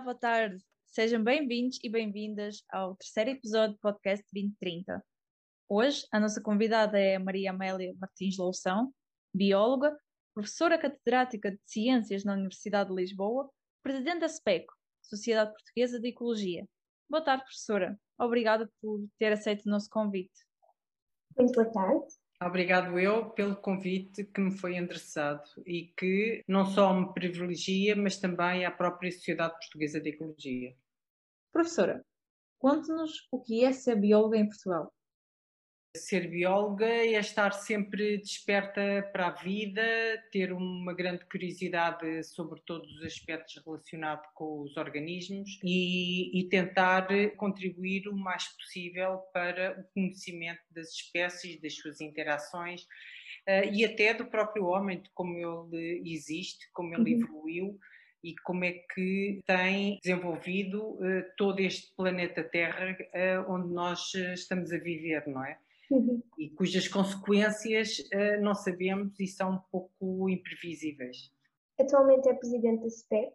Boa tarde. Sejam bem-vindos e bem-vindas ao terceiro episódio do podcast 2030. Hoje, a nossa convidada é Maria Amélia Martins Loução, bióloga, professora catedrática de Ciências na Universidade de Lisboa, presidente da SPECO, Sociedade Portuguesa de Ecologia. Boa tarde, professora. Obrigada por ter aceito o nosso convite. Muito boa tarde. Obrigado eu pelo convite que me foi endereçado e que não só me privilegia, mas também a própria Sociedade Portuguesa de Ecologia. Professora, conte-nos o que é ser bióloga em Portugal. Ser bióloga é estar sempre desperta para a vida, ter uma grande curiosidade sobre todos os aspectos relacionados com os organismos e, e, tentar contribuir o mais possível para o conhecimento das espécies, das suas interações uh, e até do próprio homem, de como ele existe, como ele uhum. evoluiu e como é que tem desenvolvido uh, todo este planeta Terra uh, onde nós estamos a viver, não é? Uhum. e cujas consequências uh, não sabemos e são um pouco imprevisíveis. Atualmente é presidente da SPEC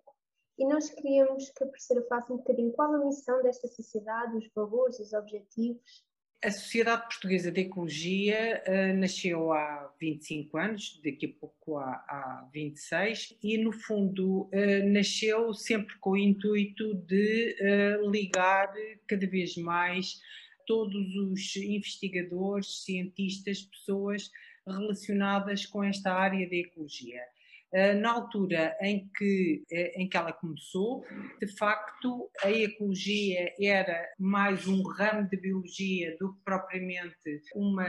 e nós queríamos que a professora faça um bocadinho qual a missão desta sociedade, os valores, os objetivos. A Sociedade Portuguesa de Ecologia uh, nasceu há 25 anos, daqui a pouco há, há 26, e no fundo uh, nasceu sempre com o intuito de uh, ligar cada vez mais todos os investigadores, cientistas, pessoas relacionadas com esta área da ecologia. Ah, na altura em que, eh, em que ela começou, de facto, a ecologia era mais um ramo de biologia do que propriamente uma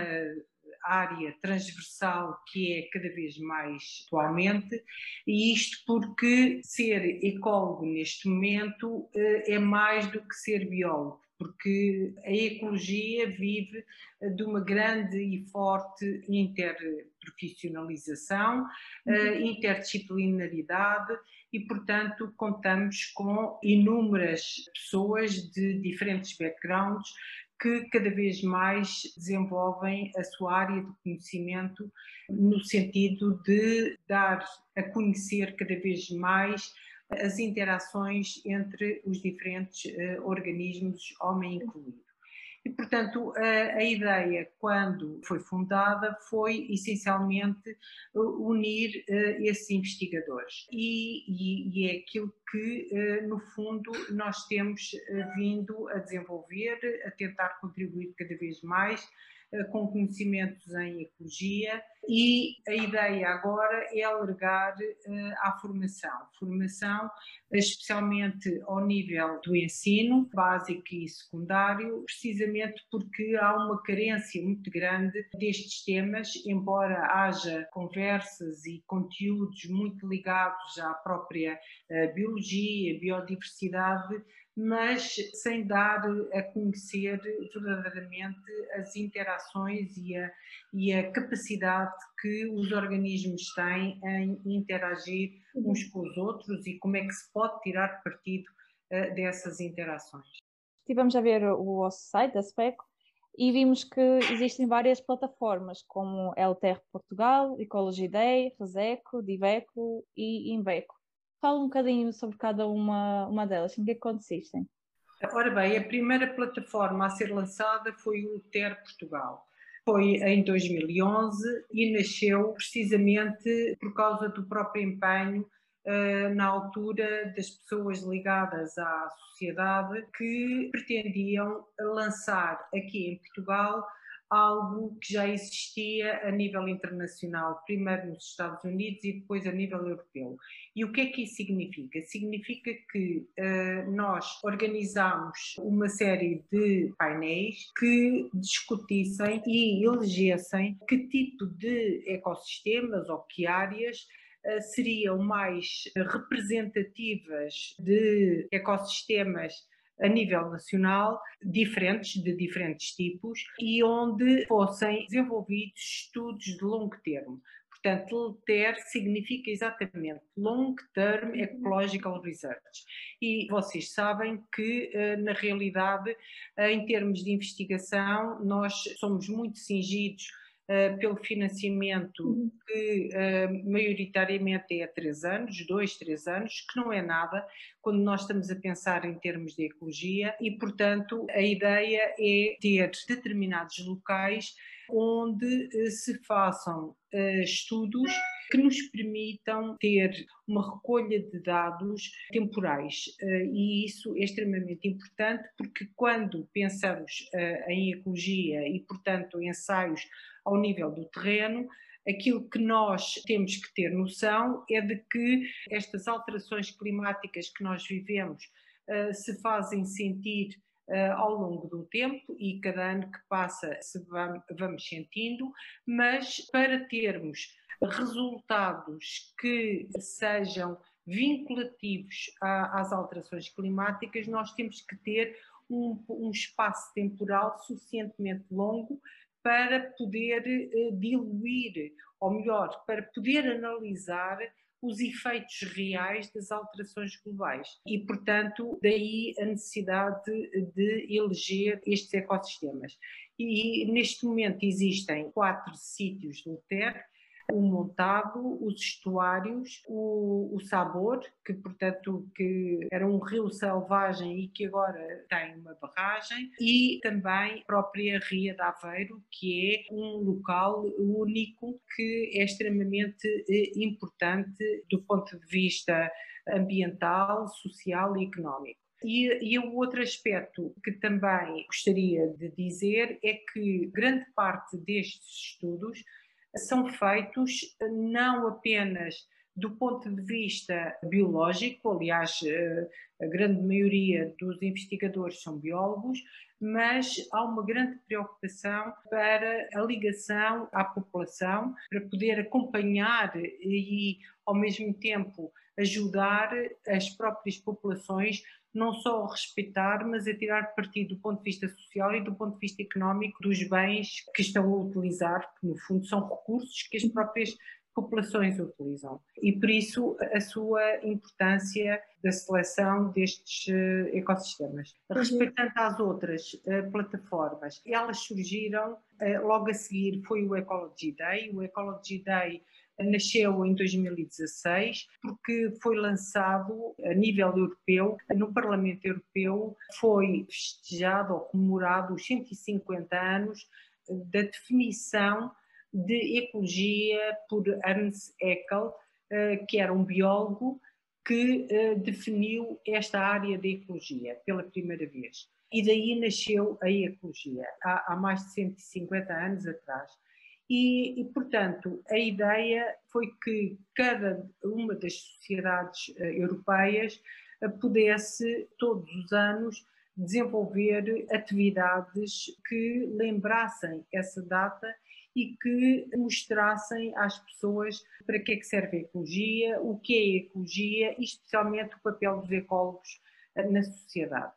área transversal que é cada vez mais atualmente, e isto porque ser ecólogo neste momento eh, é mais do que ser biólogo porque a ecologia vive eh, de uma grande e forte interprofissionalização, eh, uhum. interdisciplinaridade e, portanto, contamos com inúmeras pessoas de diferentes backgrounds que cada vez mais desenvolvem a sua área de conhecimento no sentido de dar a conhecer cada vez mais as interações entre os diferentes uh, organismos, homem incluído. E, portanto, a, a, ideia, quando foi fundada, foi essencialmente unir uh, esses investigadores. E, e, e, é aquilo que, uh, no fundo, nós temos vindo a desenvolver, a tentar contribuir cada vez mais eh, com conhecimentos em ecologia e a ideia agora é alargar à formação. Formação especialmente ao nível do ensino básico e secundário, precisamente porque há uma carência muito grande destes temas, embora haja conversas e conteúdos muito ligados à própria uh, biologia, biodiversidade, mas sem dar a conhecer verdadeiramente as interações e a, e a capacidade que os organismos têm em interagir uns com os outros e como é que se pode tirar partido uh, dessas interações. Estivemos a ver o vosso site da SPECO e vimos que existem várias plataformas como LTR Portugal, Ecology Day, Reseco, Diveco e Inveco. Fala um bocadinho sobre cada uma, uma delas, em que é que consistem? Ora bem, a primeira plataforma a ser lançada foi o TER Portugal. Foi em 2011 e nasceu precisamente por causa do próprio empenho uh, na altura das pessoas ligadas à sociedade que pretendiam lançar aqui em Portugal algo que já existia a nível internacional, primeiro nos Estados Unidos e depois a nível europeu. E o que é que isso significa? Significa que uh, nós organizamos uma série de painéis que discutissem e elegessem que tipo de ecossistemas ou que áreas uh, seriam mais representativas de ecossistemas a nível nacional, diferentes, de diferentes tipos, e onde fossem desenvolvidos estudos de longo termo. Portanto, LTER significa exatamente Long Term Ecological Research. E vocês sabem que, eh, na realidade, em termos de investigação, nós somos muito cingidos uh, pelo financiamento uhum. que uh, maioritariamente é a três anos, dois, três anos, que não é nada quando nós estamos a pensar em termos de ecologia e, portanto, a ideia é ter determinados locais onde uh, se façam estudos que nos permitam ter uma recolha de dados temporais. E isso é extremamente importante porque quando pensamos em ecologia e, portanto, ensaios ao nível do terreno, aquilo que nós temos que ter noção é de que estas alterações climáticas que nós vivemos uh, se fazem sentir uh, ao longo do tempo e cada ano que passa se vamos, vamos sentindo, mas para termos resultados que sejam vinculativos a, às alterações climáticas, nós temos que ter um, um espaço temporal suficientemente longo para poder uh, diluir, ou melhor, para poder analisar os efeitos reais das alterações globais. E, portanto, daí a necessidade de, de eleger estes ecossistemas. E neste momento existem quatro sítios do TER o montado, os estuários, o, o sabor, que portanto que era um rio selvagem e que agora tem uma barragem, e também a própria Ria de Aveiro, que é um local único que é extremamente eh, importante do ponto de vista ambiental, social e económico. E, e o outro aspecto que também gostaria de dizer é que grande parte destes estudos são feitos não apenas do ponto de vista biológico, aliás, eh, a grande maioria dos investigadores são biólogos, mas há uma grande preocupação para a ligação à população, para poder acompanhar e, ao mesmo tempo, ajudar as próprias populações não só a respeitar, mas a tirar partido do ponto de vista social e do ponto de vista económico dos bens que estão a utilizar, que no fundo são recursos que as próprias populações utilizam. E por isso a sua importância da seleção destes uh, ecossistemas. Uhum. Respeitando às outras uh, plataformas, elas surgiram uh, logo a seguir foi o Ecology Day. O Ecology Day nasceu em 2016 porque foi lançado a nível europeu, no Parlamento Europeu foi festejado ou comemorado os 150 anos da definição de ecologia por Ernst Haeckel, eh, que era um biólogo que eh, definiu esta área da ecologia pela primeira vez. E daí nasceu a ecologia, há, mais de 150 anos atrás. E, e, portanto, a ideia foi que cada uma das sociedades uh, europeias uh, pudesse, todos os anos, desenvolver atividades que lembrassem essa data e que mostrassem às pessoas para que é que serve a ecologia, o que é a ecologia e especialmente o papel dos ecólogos uh, na sociedade.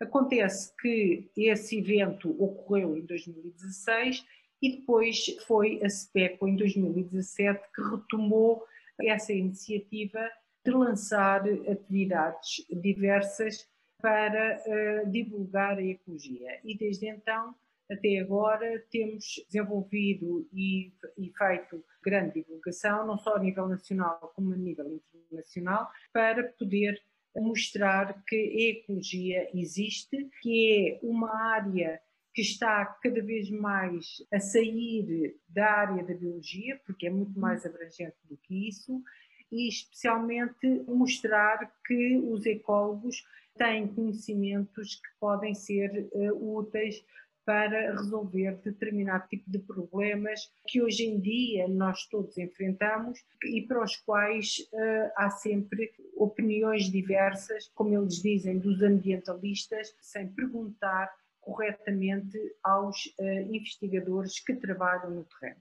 Acontece que esse evento ocorreu em 2016 e depois foi a SPECO, em 2017, que retomou essa iniciativa de lançar atividades diversas para uh, divulgar a ecologia. E desde então, até agora, temos desenvolvido e, e, feito grande divulgação, não só a nível nacional como a nível internacional, para poder mostrar que a ecologia existe, que é uma área que está cada vez mais a sair da área da biologia, porque é muito mais abrangente do que isso, e especialmente mostrar que os ecólogos têm conhecimentos que podem ser uh, úteis para resolver determinado tipo de problemas que hoje em dia nós todos enfrentamos e para os quais uh, há sempre opiniões diversas, como eles dizem, dos ambientalistas, sem perguntar corretamente aos uh, investigadores que trabalham no terreno.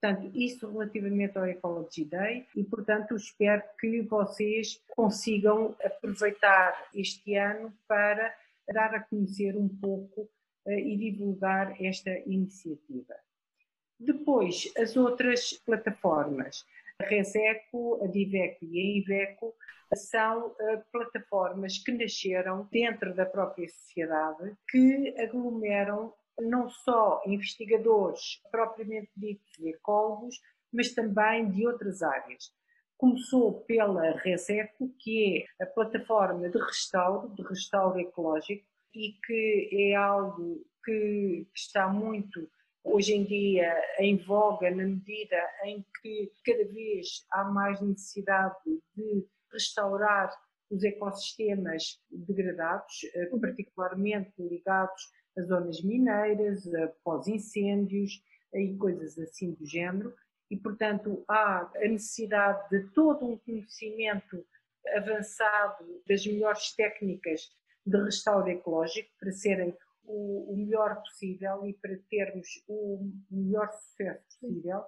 Portanto, isso relativamente ao Ecology Day e, portanto, espero que vocês consigam aproveitar este ano para dar a conhecer um pouco uh, e divulgar esta iniciativa. Depois, as outras plataformas, a Reseco, a Diveco e a Iveco, são uh, plataformas que nasceram dentro da própria sociedade, que aglomeram não só investigadores propriamente ditos ecólogos, mas também de outras áreas. Começou pela Reseco, que é a plataforma de restauro, de restauro ecológico, e que é algo que está muito hoje em dia em voga na medida em que cada vez há mais necessidade de restaurar os ecossistemas degradados, eh, particularmente ligados a zonas mineiras, pós-incêndios e coisas assim do género. E, portanto, há a necessidade de todo um conhecimento avançado das melhores técnicas de restauro ecológico para serem o, o melhor possível e para termos o melhor sucesso possível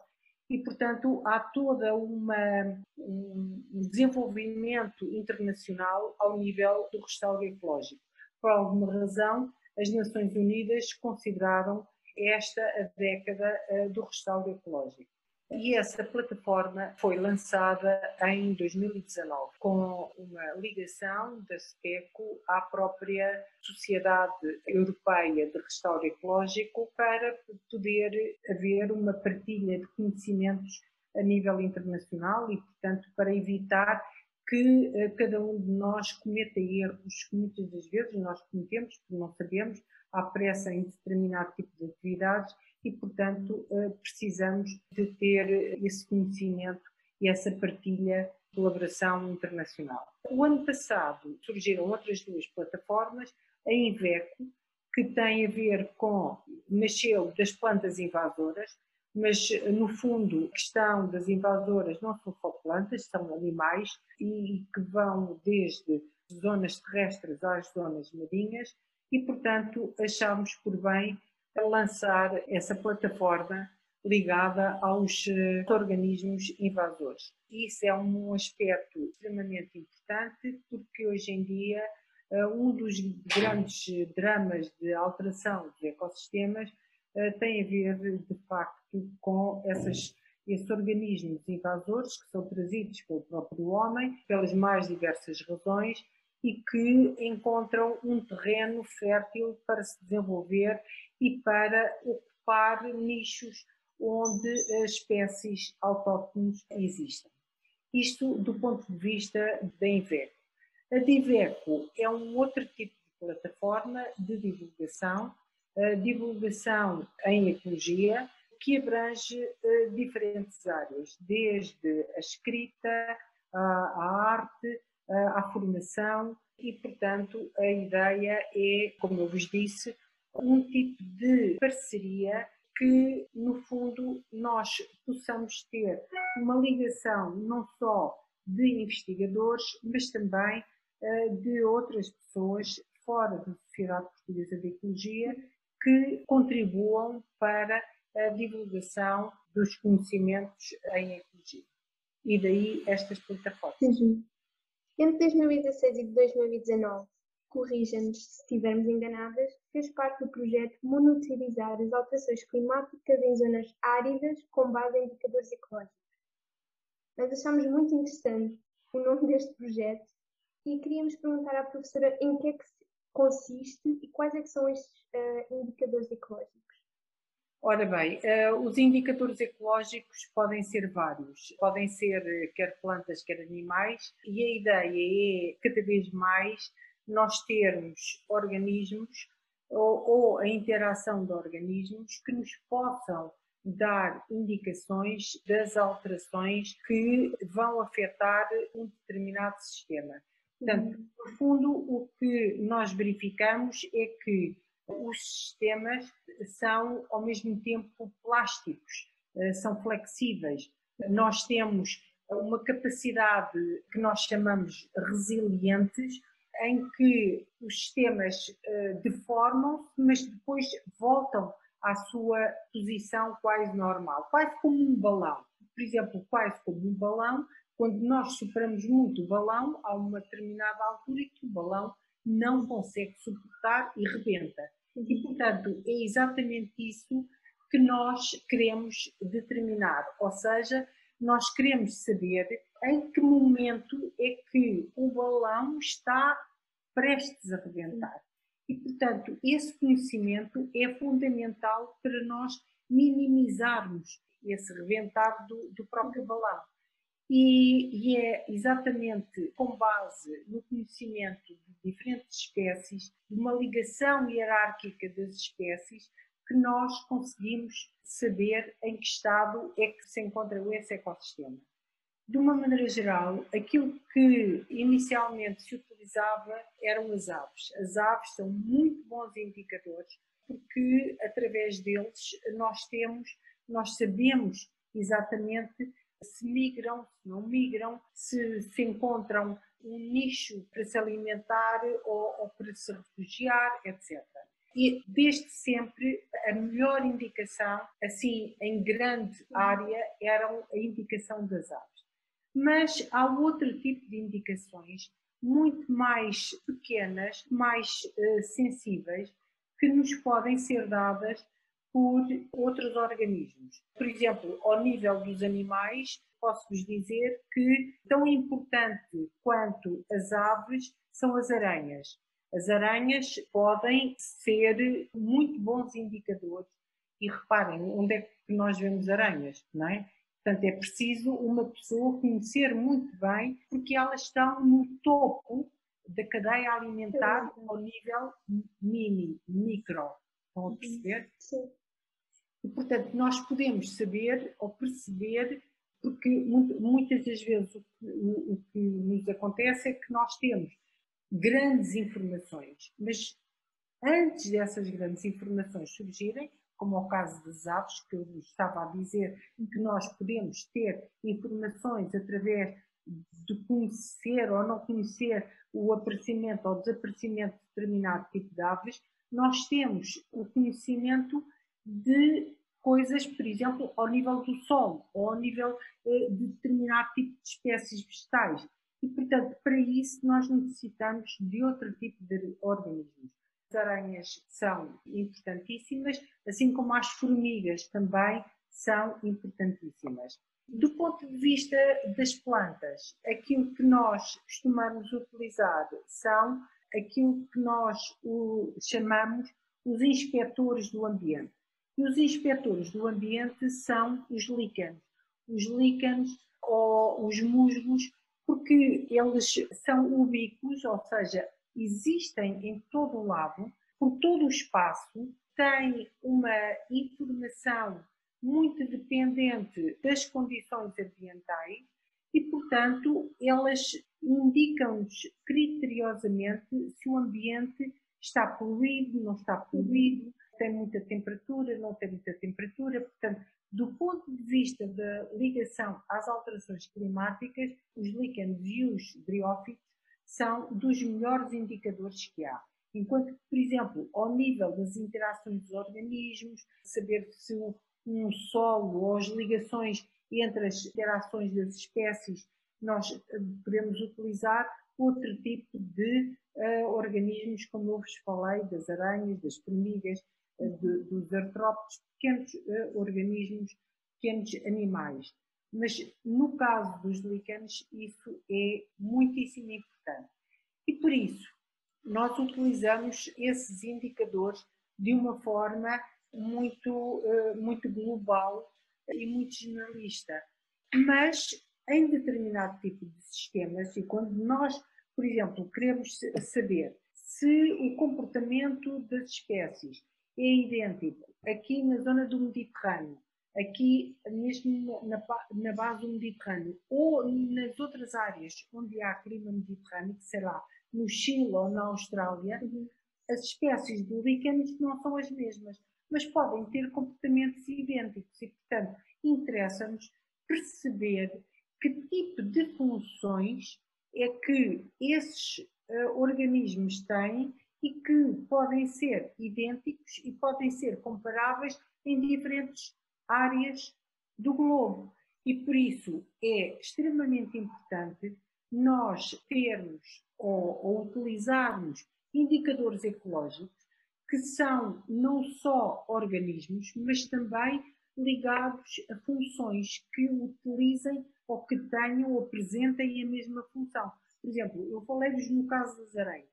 e, portanto, há toda uma um desenvolvimento internacional ao nível do restauro ecológico. Por alguma razão, as Nações Unidas consideraram esta a década eh, do restauro ecológico. E essa plataforma foi lançada em 2019, com uma ligação da SPECO à própria Sociedade Europeia de Restauro Ecológico para poder haver uma partilha de conhecimentos a nível internacional e, portanto, para evitar que eh, cada um de nós cometa erros que muitas das vezes nós cometemos, porque não sabemos, há pressa em determinado tipo de atividades e, portanto, eh, precisamos de ter esse conhecimento e essa partilha, colaboração internacional. O ano passado surgiram outras duas plataformas, a Inveco, que tem a ver com, nasceu das plantas invasoras, mas no fundo a questão das invasoras não são só plantas, são animais e que vão desde zonas terrestres às zonas marinhas e, portanto, achamos por bem a lançar essa plataforma ligada aos uh, organismos invasores. Isso é um aspecto extremamente importante porque hoje em dia uh, um dos grandes dramas de alteração dos ecossistemas uh, tem a ver de facto com essas, esses organismos invasores que são trazidos pelo próprio homem pelas mais diversas razões e que encontram um terreno fértil para se desenvolver e para ocupar nichos onde as espécies autóctones existem. Isto do ponto de vista da Inveco. A Diveco é um outro tipo de plataforma de divulgação, divulgação em ecologia, que abrange uh, diferentes áreas, desde a escrita, a arte, à formação e, portanto, a ideia é, como eu vos disse, um tipo de parceria que, no fundo, nós possamos ter uma ligação não só de investigadores, mas também uh, de outras pessoas fora da Sociedade Portuguesa de Ecologia que contribuam para a divulgação dos conhecimentos em ecologia. E daí estas plataformas. Entre 2016 e 2019, corrija-nos se estivermos enganadas, fez parte do projeto monitorizar as alterações climáticas em zonas áridas com base em indicadores ecológicos. Nós achamos muito interessante o nome deste projeto e queríamos perguntar à professora em que é que consiste e quais é que são estes uh, indicadores ecológicos. Ora bem, uh, os indicadores ecológicos podem ser vários, podem ser eh, quer plantas, quer animais, e a ideia é cada vez mais nós termos organismos ou, ou a interação de organismos que nos possam dar indicações das alterações que vão afetar um determinado sistema. Portanto, uhum. no fundo, o que nós verificamos é que os sistemas são ao mesmo tempo plásticos, eh, são flexíveis. Nós temos uma capacidade que nós chamamos resilientes, em que os sistemas eh, deformam-se, mas depois voltam à sua posição quase normal, quase como um balão. Por exemplo, quase como um balão, quando nós superamos muito o balão, há uma determinada altura que o balão não consegue suportar e rebenta. E, portanto, é exatamente isso que nós queremos determinar, ou seja, nós queremos saber em que momento é que o balão está prestes a rebentar. E, portanto, esse conhecimento é fundamental para nós minimizarmos esse reventar do, do próprio balão. E, e, é exatamente com base no conhecimento de diferentes espécies, de uma ligação hierárquica das espécies, que nós conseguimos saber em que estado é que se encontra esse ecossistema. De uma maneira geral, aquilo que inicialmente se utilizava eram as aves. As aves são muito bons indicadores porque através deles nós temos, nós sabemos exatamente se migram, se não migram, se se encontram um nicho para se alimentar ou, ou para se refugiar, etc. E desde sempre a melhor indicação, assim em grande área, era a indicação das aves. Mas há outro tipo de indicações muito mais pequenas, mais uh, sensíveis, que nos podem ser dadas por outros organismos. Por exemplo, ao nível dos animais, posso-vos dizer que tão importante quanto as aves são as aranhas. As aranhas podem ser muito bons indicadores e reparem onde é que nós vemos aranhas, não é? Portanto, é preciso uma pessoa conhecer muito bem, porque elas estão no topo da cadeia alimentar ao nível mini, micro. Estão a uhum. perceber? Sim. E, portanto, nós podemos saber ou perceber, porque muitas das vezes o que, o, o que nos acontece é que nós temos grandes informações, mas antes dessas grandes informações surgirem, como é o caso das aves, que eu estava a dizer, que nós podemos ter informações através de conhecer ou não conhecer o aparecimento ou desaparecimento de determinado tipo de aves, nós temos o conhecimento de coisas, por exemplo, ao nível do solo ou ao nível eh, de determinado tipo de espécies vegetais. E, portanto, para isso nós necessitamos de outro tipo de organismos. As aranhas são importantíssimas, assim como as formigas também são importantíssimas. Do ponto de vista das plantas, aquilo que nós costumamos utilizar são aquilo que nós chamamos os inspectores do ambiente. E os inspectores do ambiente são os líquenes. Os líquenes ou os musgos, porque eles são ubíquos, ou seja, existem em todo o lado, por todo o espaço, têm uma informação muito dependente das condições ambientais e, portanto, elas indicam-nos criteriosamente se o ambiente está poluído, não está poluído, tem muita temperatura, não tem muita temperatura. Portanto, do ponto de vista da ligação às alterações climáticas, os líquenes e os briófitos são dos melhores indicadores que há. Enquanto por exemplo, ao nível das interações dos organismos, saber se um solo ou as ligações entre as interações das espécies, nós eh, podemos utilizar outro tipo de uh, organismos, como eu vos falei, das aranhas, das formigas, de, dos artrópodes, pequenos uh, organismos, pequenos animais. Mas no caso dos líquenes, isso é muitíssimo importante. E por isso, nós utilizamos esses indicadores de uma forma muito, uh, muito global e muito generalista. Mas em determinado tipo de sistemas, e quando nós, por exemplo, queremos saber se o comportamento das espécies é idêntico aqui na zona do Mediterrâneo, aqui mesmo na, na base do Mediterrâneo, ou nas outras áreas onde há clima mediterrâneo, sei lá, no Chile ou na Austrália, uhum. as espécies de líquenes não são as mesmas, mas podem ter comportamentos idênticos e, portanto, interessa-nos perceber que tipo de funções é que esses uh, organismos têm e que podem ser idênticos e podem ser comparáveis em diferentes áreas do globo. E por isso é extremamente importante nós termos ou, ou utilizarmos indicadores ecológicos que são não só organismos, mas também ligados a funções que utilizem ou que tenham ou apresentem a mesma função. Por exemplo, eu falei-vos no caso das aranhas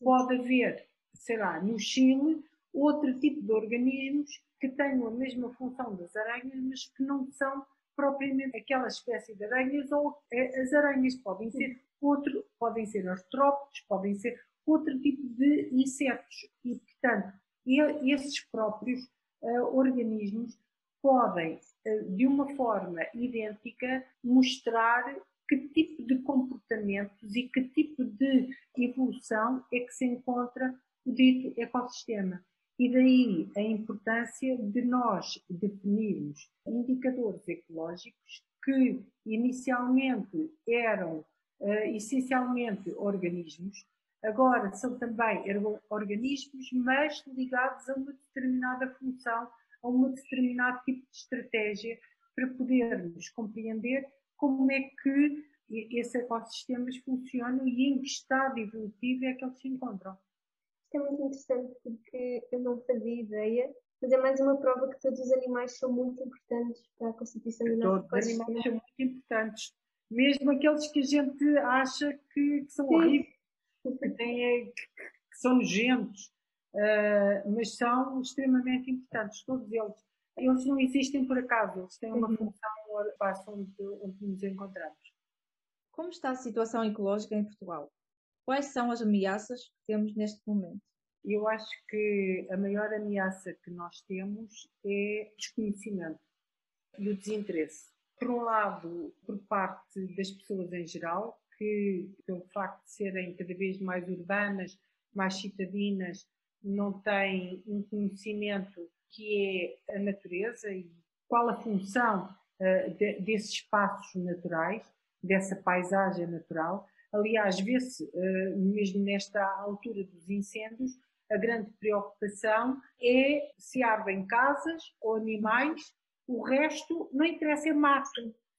pode haver sei lá, no Chile, outro tipo de organismos que tenham a mesma função das aranhas, mas que não são propriamente aquela espécie de aranhas, ou eh, as aranhas podem ser outro, podem ser artrópodes, podem ser outro tipo de insetos. E, portanto, esses próprios uh, organismos podem, uh, de uma forma idêntica, mostrar que tipo de comportamentos e que tipo de evolução é que se encontra o dito ecossistema. E daí a importância de nós definirmos indicadores ecológicos que inicialmente eram uh, essencialmente organismos, agora são também organismos, mas ligados a uma determinada função, a um determinado tipo de estratégia para podermos compreender como é que esses ecossistemas funcionam e em que estado evolutivo é que eles se encontram. Isto é muito interessante porque eu não fazia ideia, mas é mais uma prova que todos os animais são muito importantes para a constituição do nosso Todos os animais são muito importantes, mesmo aqueles que a gente acha que, que são Sim. horríveis, que, têm, que são nojentos, uh, mas são extremamente importantes, todos eles. Eles não existem por acaso, eles têm uma uhum. função para onde, onde nos encontramos. Como está a situação ecológica em Portugal? Quais são as ameaças que temos neste momento? Eu acho que a maior ameaça que nós temos é desconhecimento e o desinteresse. Por um lado, por parte das pessoas em geral, que, pelo facto de serem cada vez mais urbanas, mais citadinas, não têm um conhecimento que é a natureza e qual a função uh, de, desses espaços naturais, dessa paisagem natural, Aliás, vê-se, uh, mesmo nesta altura dos incêndios, a grande preocupação é se ardem casas ou animais, o resto não interessa, é mato.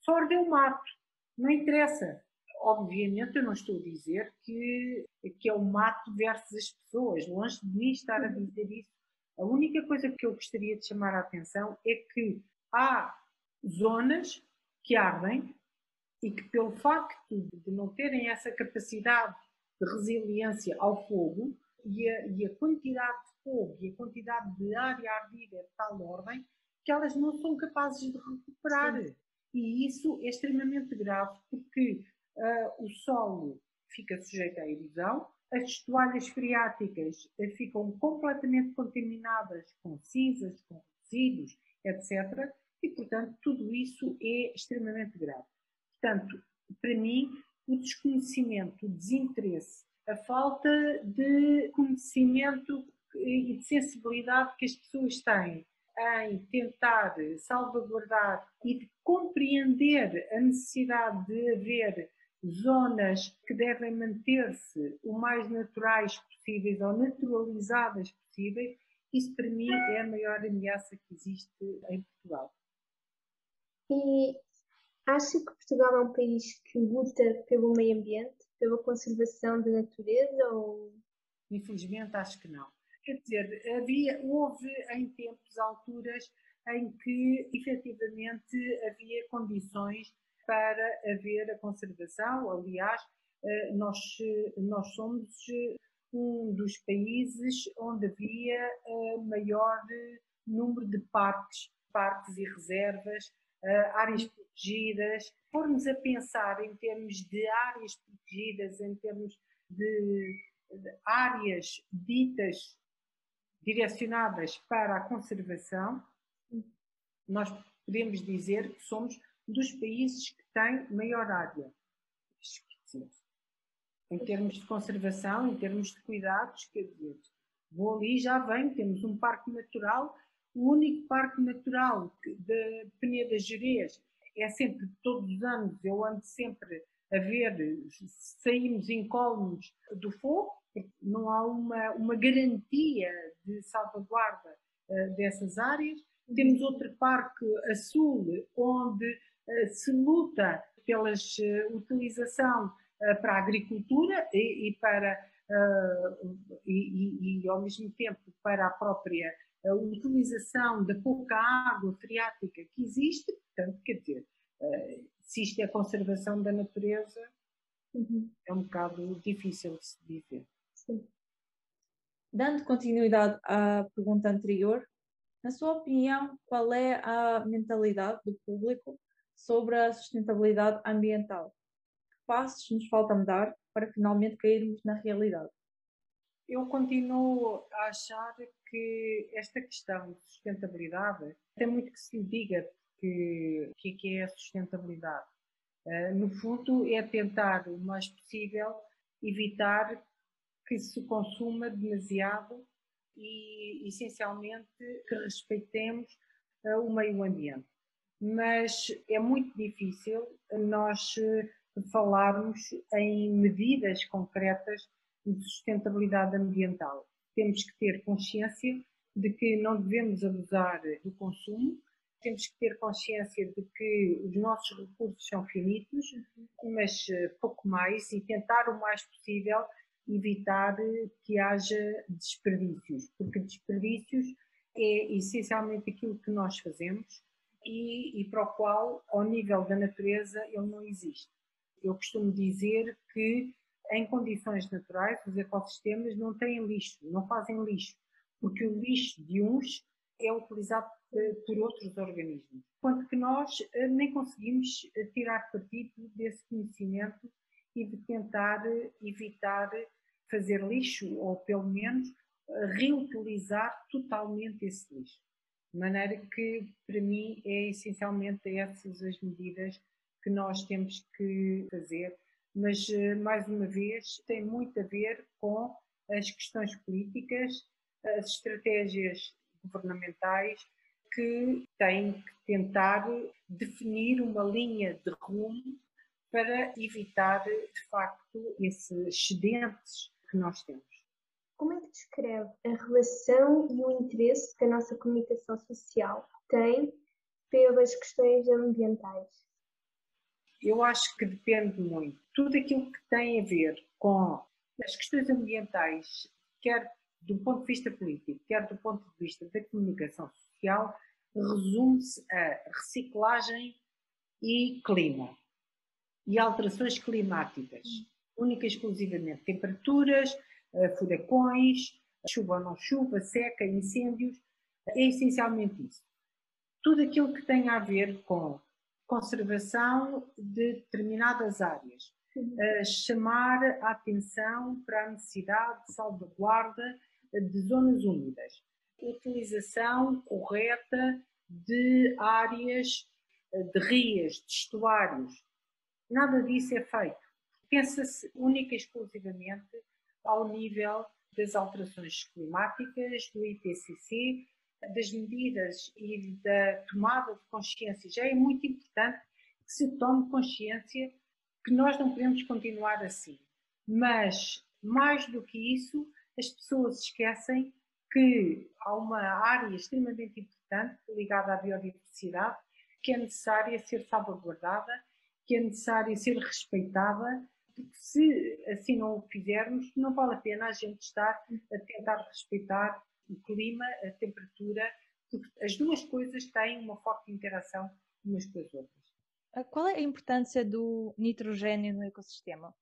Só ardeu mato, não interessa. Obviamente, eu não estou a dizer que, que é o mato versus as pessoas, longe de mim estar a dizer isso. A única coisa que eu gostaria de chamar a atenção é que há zonas que ardem e que, pelo facto de não terem essa capacidade de resiliência ao fogo e a, e a quantidade de fogo e a quantidade de área ardida é de tal ordem que elas não são capazes de recuperar. Sim. E isso é extremamente grave porque uh, o solo fica sujeito à erosão, as toalhas freáticas uh, ficam completamente contaminadas com cinzas, com resíduos, etc. E, portanto, tudo isso é extremamente grave. Portanto, para mim, o desconhecimento, o desinteresse, a falta de conhecimento e de sensibilidade que as pessoas têm em tentar salvaguardar e de compreender a necessidade de haver zonas que devem manter-se o mais naturais possíveis ou naturalizadas possíveis, isso para mim é a maior ameaça que existe em Portugal. E Acha que Portugal é um país que luta pelo meio ambiente, pela conservação da natureza? Ou... Infelizmente, acho que não. Quer dizer, havia, houve em tempos alturas em que efetivamente havia condições para haver a conservação. Aliás, eh, nós, nós somos um dos países onde havia eh, maior número de parques, parques e reservas áreas protegidas, formos a pensar em termos de áreas protegidas, em termos de, de áreas ditas direcionadas para a conservação, nós podemos dizer que somos dos países que têm maior área. Em termos de conservação, em termos de cuidados, quer dizer, vou ali já vem, temos um parque natural o único parque natural de Peneda Gerês é sempre, todos os anos, eu ando sempre a ver, saímos incólumes do fogo, não há uma, uma garantia de salvaguarda uh, dessas áreas. Temos outro parque a sul, onde uh, se luta pela uh, utilização para a agricultura e, e para, e, e, e, ao mesmo tempo para a própria a utilização da pouca água freática que existe, portanto, quer dizer, eh, se isto é conservação da natureza, uhum. é um bocado difícil de se dizer. Sim. Dando continuidade à pergunta anterior, na sua opinião, qual é a mentalidade do público sobre a sustentabilidade ambiental? Que passos nos falta dar para finalmente cairmos na realidade? Eu continuo a achar que esta questão de sustentabilidade tem muito que se lhe diga que, que, é que é a sustentabilidade. Uh, no fundo, é tentar o mais possível evitar que se consuma demasiado e, essencialmente, que respeitemos uh, o meio ambiente. Mas é muito difícil nós uh, falarmos em medidas concretas de sustentabilidade ambiental. Temos que ter consciência de que não devemos abusar do consumo, temos que ter consciência de que os nossos recursos são finitos, mas eh, pouco mais, e tentar o mais possível evitar que haja desperdícios, porque desperdícios é essencialmente aquilo que nós fazemos e, e para o qual, ao nível da natureza, ele não existe. Eu costumo dizer que, em condições naturais, os ecossistemas não têm lixo, não fazem lixo, porque o lixo de uns é utilizado eh, por outros organismos. Enquanto que nós eh, nem conseguimos eh, tirar partido desse conhecimento e de tentar evitar fazer lixo, ou pelo menos reutilizar totalmente esse lixo. De maneira que, para mim, é essencialmente essas as medidas que nós temos que fazer, mas, mais uma vez, tem muito a ver com as questões políticas, as estratégias governamentais que têm que tentar definir uma linha de rumo para evitar, de facto, esses excedentes que nós temos. Como é que descreve a relação e o interesse que a nossa comunicação social tem pelas questões ambientais? Eu acho que depende muito. Tudo aquilo que tem a ver com as questões ambientais, quer do ponto de vista político, quer do ponto de vista da comunicação social, resume-se a reciclagem e clima e alterações climáticas, única e exclusivamente temperaturas, eh, furacões, chuva ou não chuva, seca, incêndios, é essencialmente isso. Tudo aquilo que tem a ver com conservação de determinadas áreas, uh, chamar a atenção para a necessidade de salvaguarda de zonas úmidas, utilização correta de áreas de rias, de estuários. Nada disso é feito. Pensa-se única e exclusivamente ao nível das alterações climáticas, do IPCC, das medidas e da tomada de consciência. Já é muito importante que se tome consciência que nós não podemos continuar assim. Mas, mais do que isso, as pessoas esquecem que há uma área extremamente importante ligada à biodiversidade que é necessária ser salvaguardada, que é necessária ser respeitada, porque se assim não o fizermos, não vale a pena a gente estar a tentar respeitar o clima, a temperatura, porque as duas coisas têm uma forte interação umas com as outras. Qual é a importância do nitrogênio no ecossistema?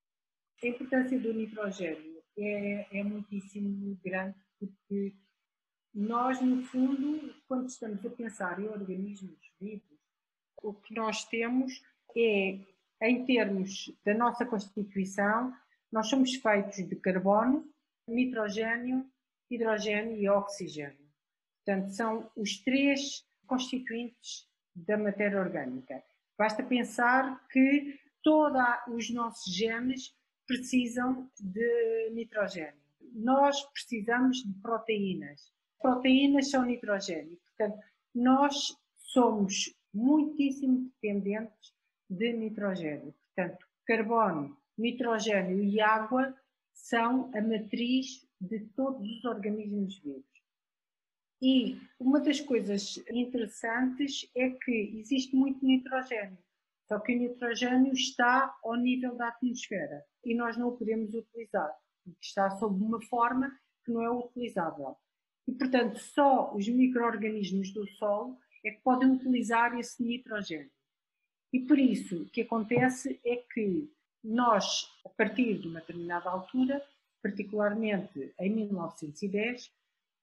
A importância do nitrogênio é, é muitíssimo grande porque nós, no fundo, quando estamos a pensar em organismos vivos, o que nós temos é, em termos da nossa constituição, nós somos feitos de carbono, nitrogênio, hidrogênio e oxigênio. Portanto, são os três constituintes da matéria orgânica. Basta pensar que todos os nossos genes precisam de nitrogênio. Nós precisamos de proteínas. Proteínas são nitrogênio. Portanto, nós somos muitíssimo dependentes de nitrogênio. Portanto, carbono, nitrogênio e água são a matriz de todos os organismos vivos. E uma das coisas interessantes é que existe muito nitrogênio. Só que o nitrogênio está ao nível da atmosfera e nós não o podemos utilizar. Está sob uma forma que não é utilizável. E, portanto, só os micro-organismos do solo é que podem utilizar esse nitrogênio. E por isso, o que acontece é que nós, a partir de uma determinada altura, particularmente em 1910,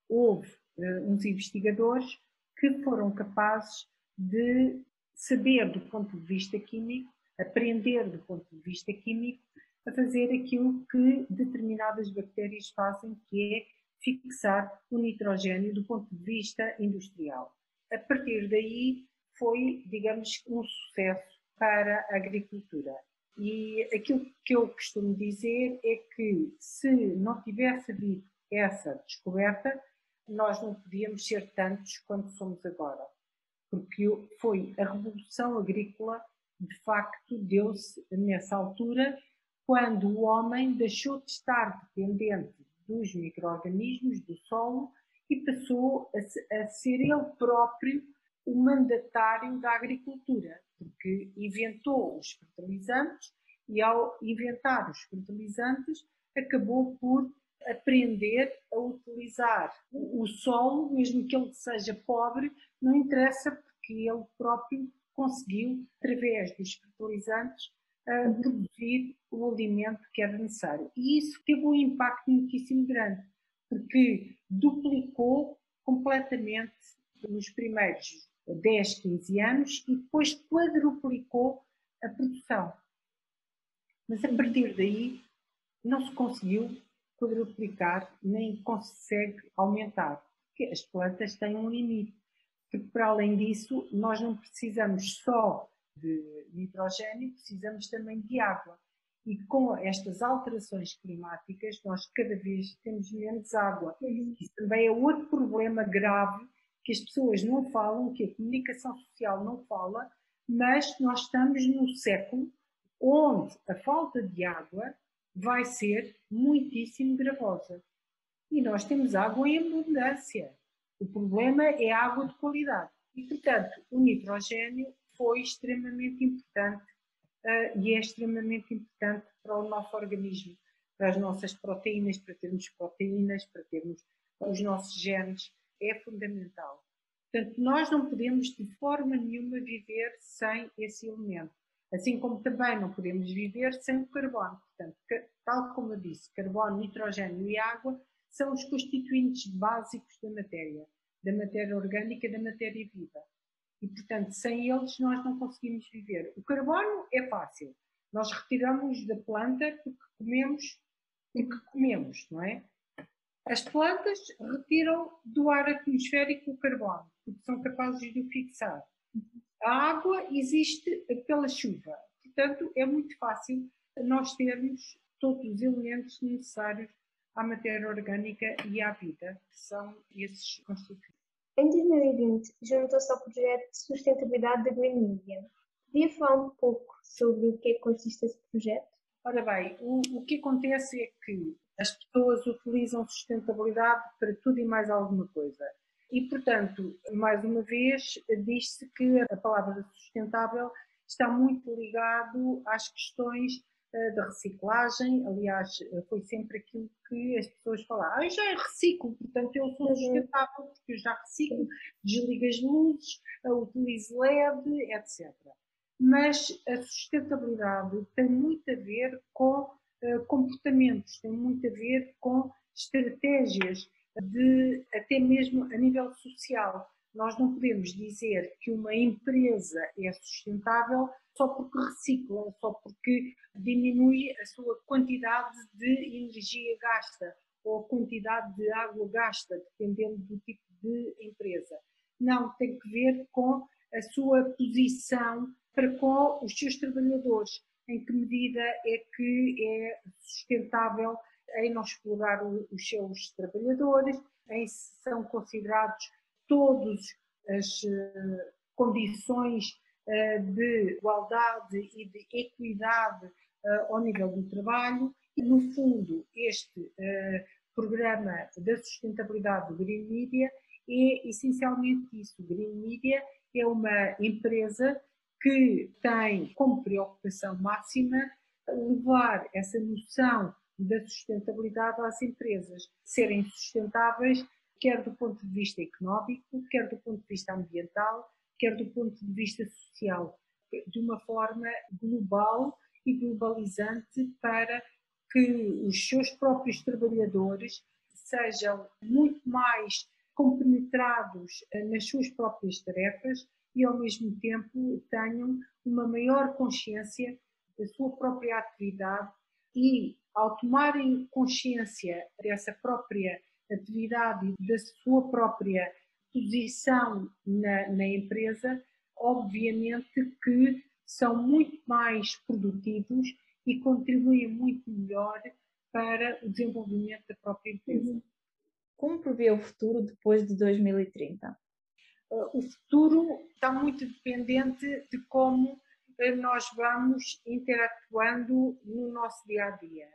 houve uns investigadores que foram capazes de saber do ponto de vista químico, aprender do ponto de vista químico, a fazer aquilo que determinadas bactérias fazem, que é fixar o nitrogênio do ponto de vista industrial. A partir daí foi, digamos, um sucesso para a agricultura. E aquilo que eu costumo dizer é que se não tivesse havido essa descoberta, nós não podíamos ser tantos quanto somos agora. Porque foi a revolução agrícola, de facto, deu-se nessa altura, quando o homem deixou de estar dependente dos micro-organismos, do solo, e passou a, a ser ele próprio o mandatário da agricultura, porque inventou os fertilizantes e, ao inventar os fertilizantes, acabou por aprender a utilizar o solo, mesmo que ele seja pobre, não interessa, porque ele próprio conseguiu, através dos fertilizantes, produzir o alimento que era necessário. E isso teve um impacto muitíssimo grande, porque duplicou completamente nos primeiros 10, 15 anos e depois quadruplicou a produção. Mas a partir daí não se conseguiu quadruplicar nem consegue aumentar, porque as plantas têm um limite. Porque para além disso, nós não precisamos só de nitrogênio, precisamos também de água. E com estas alterações climáticas, nós cada vez temos menos água. Isso também é outro problema grave que as pessoas não falam, que a comunicação social não fala, mas nós estamos num século onde a falta de água vai ser muitíssimo gravosa. E nós temos água em abundância. O problema é a água de qualidade. E, portanto, o nitrogênio foi extremamente importante uh, e é extremamente importante para o nosso organismo, para as nossas proteínas, para termos proteínas, para termos os nossos genes é fundamental. Portanto, nós não podemos de forma nenhuma viver sem esse elemento. Assim como também não podemos viver sem o carbono. Portanto, tal como eu disse, carbono, nitrogênio e água são os constituintes básicos da matéria, da matéria orgânica, da matéria viva. E, portanto, sem eles nós não conseguimos viver. O carbono é fácil. Nós retiramos da planta porque comemos o que comemos, não é? As plantas retiram do ar atmosférico o carbono, porque são capazes de o fixar. A água existe pela chuva, portanto, é muito fácil nós termos todos os elementos necessários à matéria orgânica e à vida, que são esses constituintes. Em 2020, juntou-se ao projeto de sustentabilidade da Green Media. Podia falar um pouco sobre o que é que consiste esse projeto? Ora bem, o, o que acontece é que as pessoas utilizam sustentabilidade para tudo e mais alguma coisa. E, portanto, mais uma vez, diz-se que a palavra sustentável está muito ligado às questões uh, da reciclagem. Aliás, foi sempre aquilo que as pessoas falaram. Ah, eu já reciclo, portanto eu sou uhum. sustentável porque eu já reciclo, desligo as luzes, utilizo LED, etc. Mas a sustentabilidade tem muito a ver com eh, comportamentos, tem muito a ver com estratégias de até mesmo a nível social. Nós não podemos dizer que uma empresa é sustentável só porque recicla, só porque diminui a sua quantidade de energia gasta ou a quantidade de água gasta, dependendo do tipo de empresa. Não, tem que ver com a sua posição para com os seus trabalhadores em que medida é que é sustentável em não explorar os seus trabalhadores, em se são considerados todas as eh, condições eh, de igualdade e de equidade eh, ao nível do trabalho. E, no fundo, este programa da sustentabilidade do Green Media é essencialmente isso. O Green Media é uma empresa que tem como preocupação máxima levar essa noção da sustentabilidade às empresas, serem sustentáveis, quer do ponto de vista económico, quer do ponto de vista ambiental, quer do ponto de vista social, de uma forma global e globalizante para que os seus próprios trabalhadores sejam muito mais compenetrados eh, nas suas próprias tarefas e, ao mesmo tempo, tenham uma maior consciência da sua própria atividade e, ao tomarem consciência dessa própria atividade e da sua própria posição na, na empresa, obviamente que são muito mais produtivos e contribuem muito melhor para o desenvolvimento da própria empresa. Uhum. Como prevê o futuro depois de 2030? O futuro está muito dependente de como nós vamos interatuando no nosso dia a dia.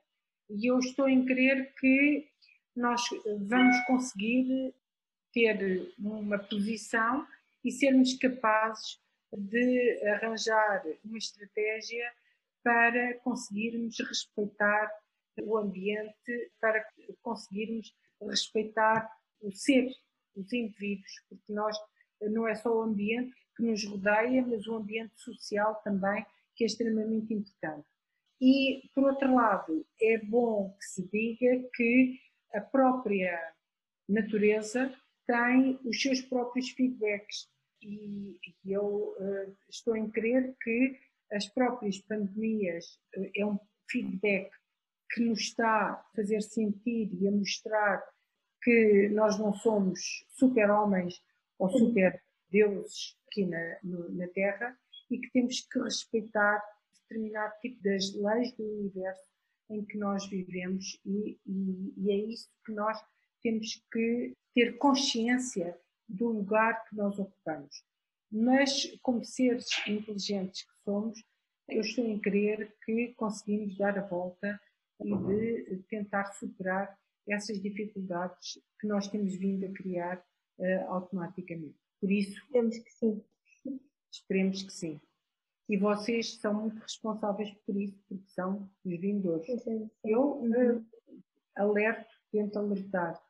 E eu estou em crer que nós vamos conseguir ter uma posição e sermos capazes de arranjar uma estratégia para conseguirmos respeitar o ambiente, para conseguirmos respeitar o ser, os indivíduos, porque nós não é só o ambiente que nos rodeia, mas o ambiente social também, que é extremamente importante. E, por outro lado, é bom que se diga que a própria natureza tem os seus próprios feedbacks. E, eu uh, estou em crer que as próprias pandemias uh, é um feedback que nos está a fazer sentir e a mostrar que nós não somos super-homens ou super-deuses aqui na, no, na Terra e que temos que respeitar determinado tipo das leis do universo em que nós vivemos e, e, e é isso que nós temos que ter consciência do lugar que nós ocupamos. Mas, como seres inteligentes que somos, eu estou em crer que conseguimos dar a volta e de tentar superar essas dificuldades que nós temos vindo a criar uh, automaticamente. Por isso, esperemos que sim. Esperemos que sim. E vocês são muito responsáveis por isso, porque são os vindores. Eu uh, alerto, tento alertar.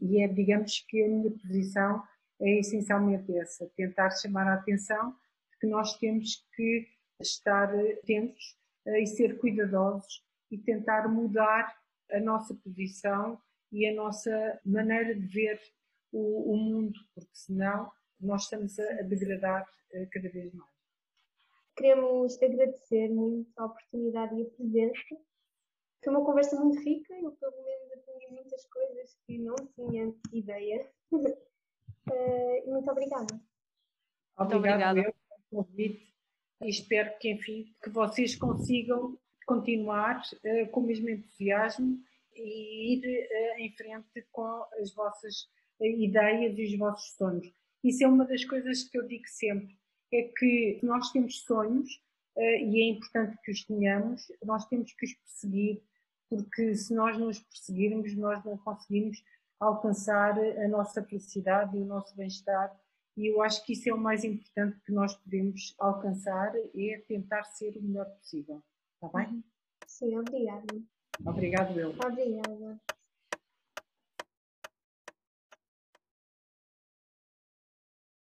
E é, digamos que a minha posição é essencialmente essa: tentar chamar a atenção de que nós temos que estar atentos uh, e ser cuidadosos e tentar mudar a nossa posição e a nossa maneira de ver o, o mundo, porque senão nós estamos a, a degradar uh, cada vez mais. Queremos agradecer muito a oportunidade e a presença. Foi uma conversa muito rica, eu pelo menos aprendi muitas coisas que não tinha ideia. uh, muito obrigada. Obrigada pelo convite e espero que, enfim, que vocês consigam continuar uh, com o mesmo entusiasmo e ir uh, em frente com as vossas ideias e os vossos sonhos. Isso é uma das coisas que eu digo sempre, é que nós temos sonhos e é importante que os tenhamos, nós temos que os perseguir, porque se nós não os perseguirmos, nós não conseguimos alcançar a nossa felicidade e o nosso bem-estar. E eu acho que isso é o mais importante que nós podemos alcançar, é tentar ser o melhor possível. Está bem? Sim, obrigada. Obrigado, eu. Obrigada.